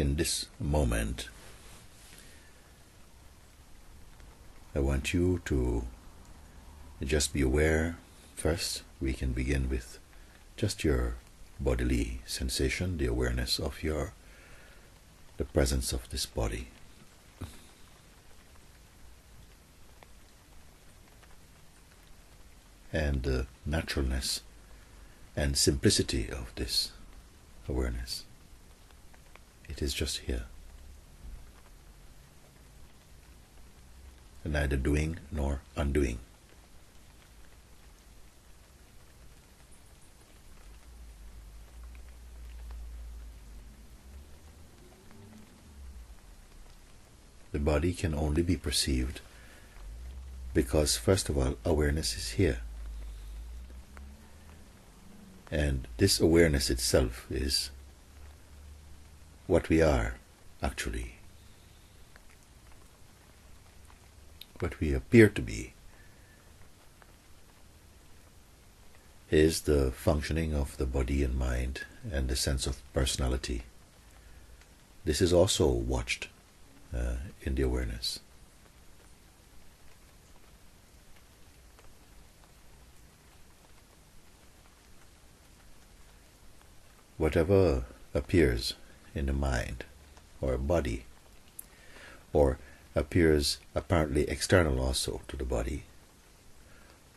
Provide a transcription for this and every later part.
in this moment, I want you to just be aware. First, we can begin with just your bodily sensation, the awareness of your the presence of this body. And the naturalness and simplicity of this awareness. It is just here. Neither doing nor undoing. The body can only be perceived because, first of all, awareness is here. And this awareness itself is what we are, actually. What we appear to be is the functioning of the body and mind and the sense of personality. This is also watched uh, in the awareness. Whatever appears in the mind or body, or appears apparently external also to the body,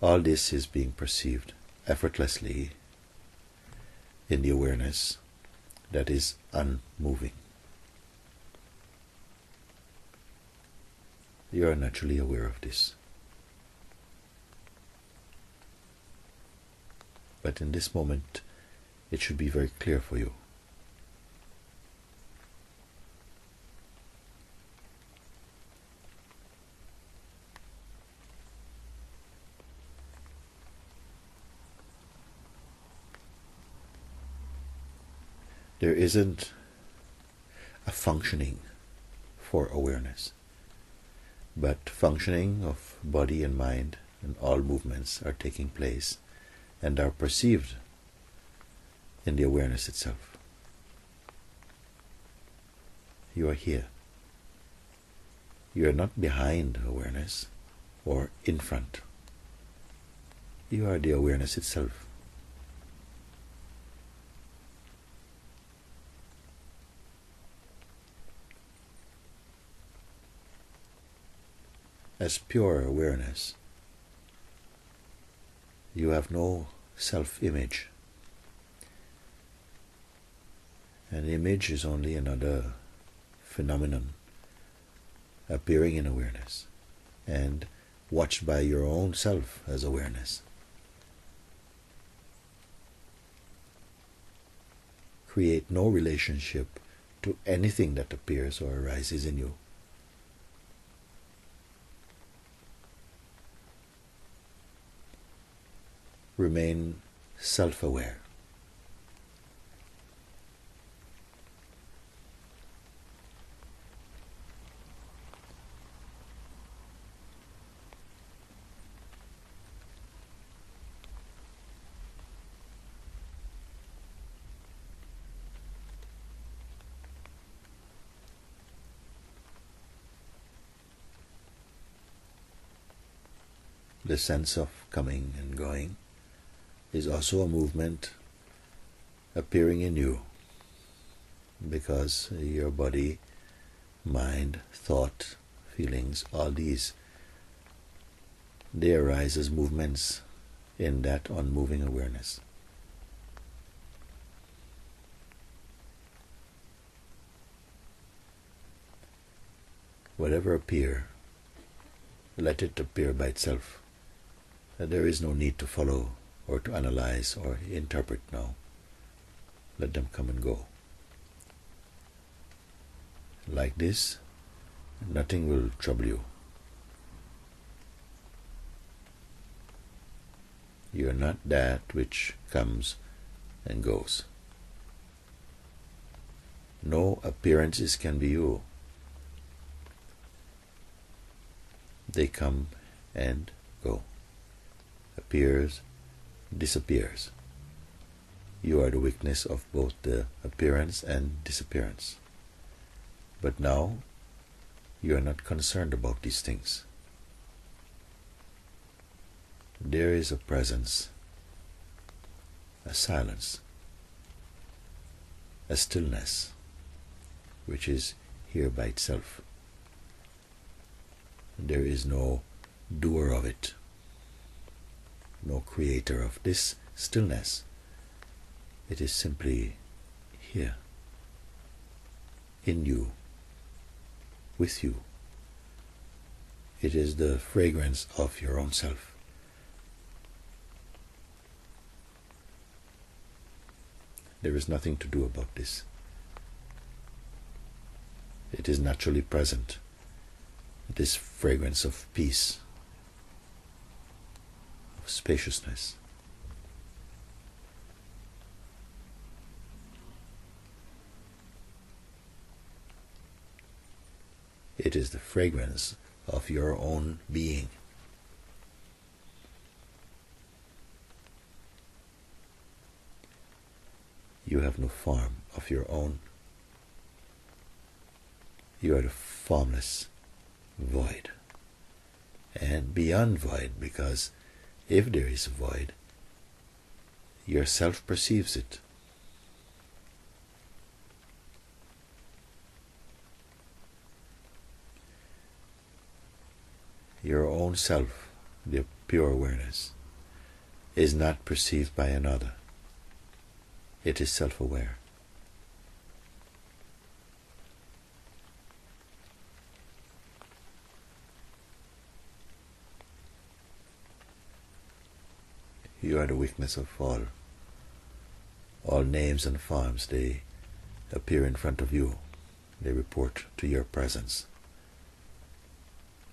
all this is being perceived effortlessly in the awareness that is unmoving. You are naturally aware of this. But in this moment, it should be very clear for you. There isn't a functioning for awareness, but functioning of body and mind and all movements are taking place and are perceived in the awareness itself. You are here. You are not behind awareness or in front. You are the awareness itself. As pure awareness, you have no self image. An image is only another phenomenon appearing in awareness and watched by your own self as awareness. Create no relationship to anything that appears or arises in you. Remain self aware. the sense of coming and going is also a movement appearing in you because your body, mind, thought, feelings, all these they arise as movements in that unmoving awareness. Whatever appear, let it appear by itself there is no need to follow or to analyze or interpret now. Let them come and go. Like this, nothing will trouble you. You are not that which comes and goes. No appearances can be you. They come and go appears, disappears. You are the witness of both the appearance and disappearance. But now you are not concerned about these things. There is a presence, a silence, a stillness, which is here by itself. There is no doer of it, no creator of this stillness. It is simply here, in you, with you. It is the fragrance of your own self. There is nothing to do about this. It is naturally present, this fragrance of peace, of spaciousness. It is the fragrance of your own being. You have no form of your own. You are the formless void. And beyond void, because if there is a void, yourself perceives it. Your own self, the pure awareness, is not perceived by another. It is self aware. You are the weakness of all. All names and forms, they appear in front of you. They report to your presence.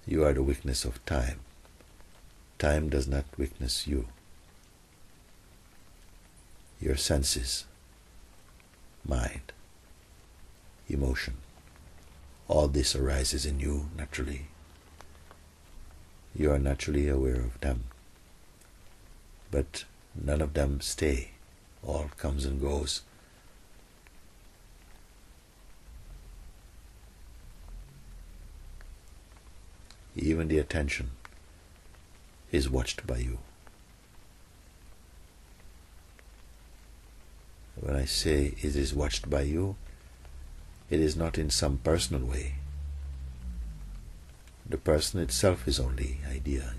You are the weakness of time. Time does not witness you. Your senses, mind, emotion, all this arises in you naturally. You are naturally aware of them. But none of them stay. All comes and goes. Even the attention is watched by you. When I say it is watched by you, it is not in some personal way. The person itself is only idea.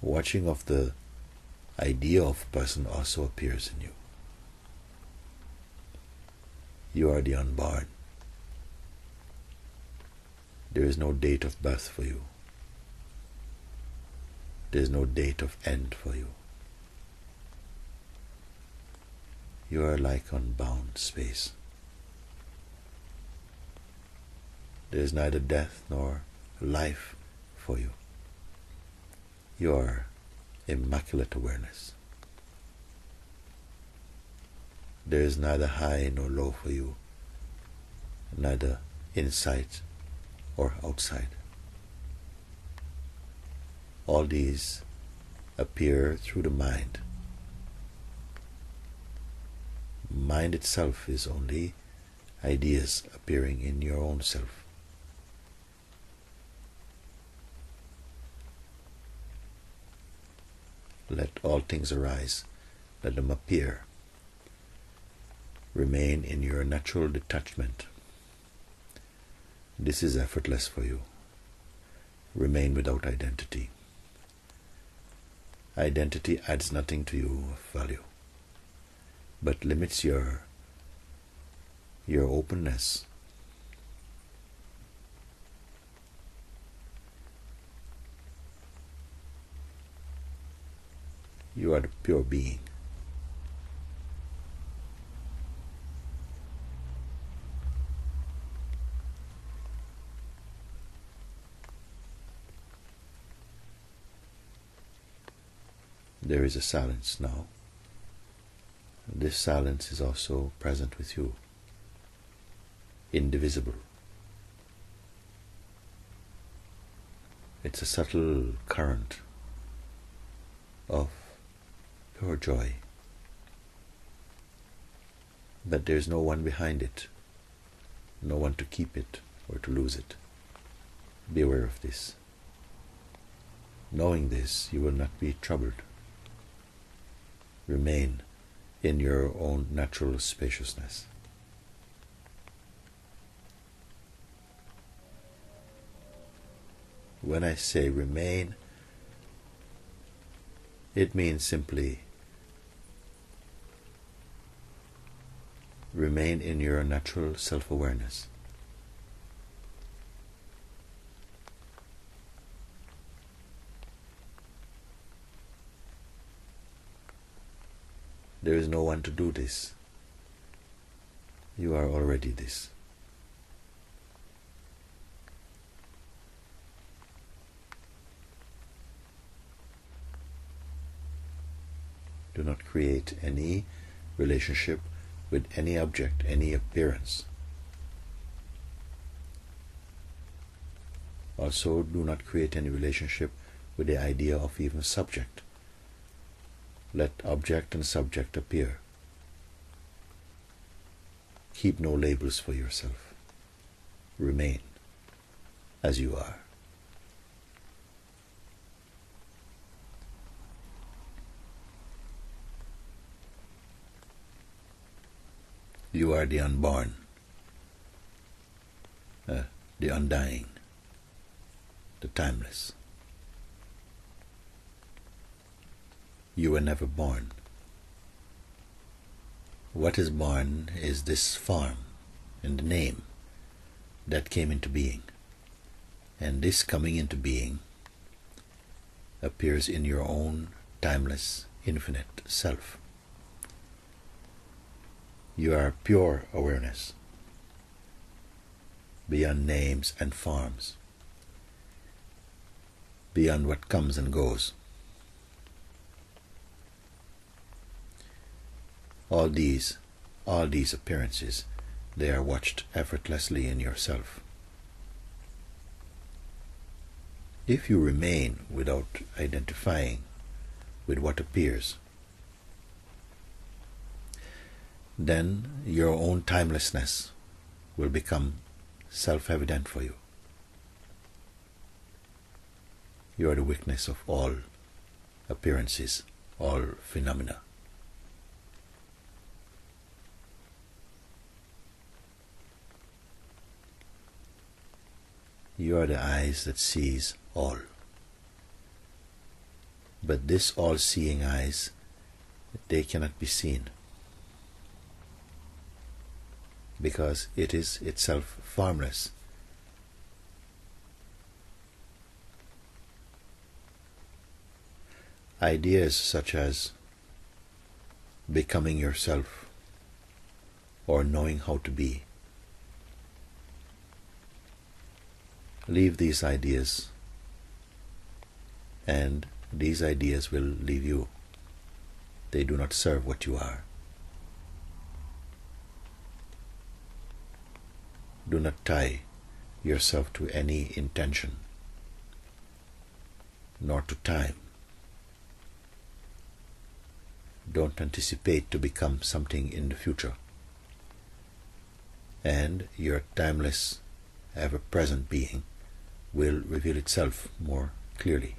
Watching of the idea of a person also appears in you. You are the unborn. There is no date of birth for you. There is no date of end for you. You are like unbound space. There is neither death nor life for you. You are immaculate awareness. There is neither high nor low for you, neither inside or outside. All these appear through the mind. Mind itself is only ideas appearing in your own self. Let all things arise, let them appear. Remain in your natural detachment. This is effortless for you. Remain without identity. Identity adds nothing to you of value, but limits your your openness. You are the pure being. There is a silence now. This silence is also present with you, indivisible. It's a subtle current of pure joy, but there's no one behind it. no one to keep it or to lose it. Be aware of this. Knowing this, you will not be troubled. Remain in your own natural spaciousness. When I say remain, it means simply remain in your natural self awareness. There is no one to do this. You are already this. Do not create any relationship with any object, any appearance. Also, do not create any relationship with the idea of even subject. Let object and subject appear. Keep no labels for yourself. Remain as you are. You are the unborn, uh, the undying, the timeless. You were never born. What is born is this form and the name that came into being. And this coming into being appears in your own timeless, infinite self. You are pure awareness, beyond names and forms, beyond what comes and goes. All these, all these appearances, they are watched effortlessly in yourself. If you remain without identifying with what appears, then your own timelessness will become self evident for you. You are the witness of all appearances, all phenomena. You are the eyes that sees all. But this all seeing eyes, they cannot be seen. Because it is itself formless. Ideas such as becoming yourself or knowing how to be. Leave these ideas, and these ideas will leave you. They do not serve what you are. Do not tie yourself to any intention, nor to time. Don't anticipate to become something in the future. And your timeless, ever present being will reveal itself more clearly.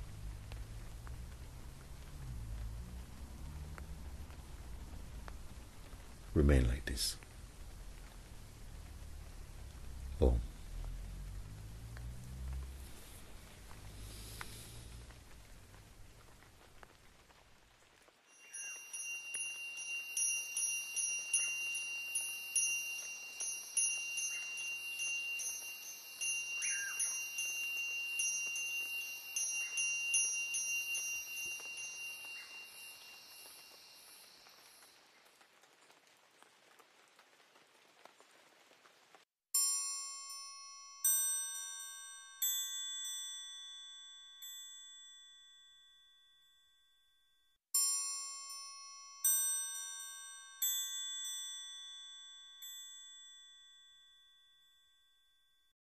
Remain like this. Boom.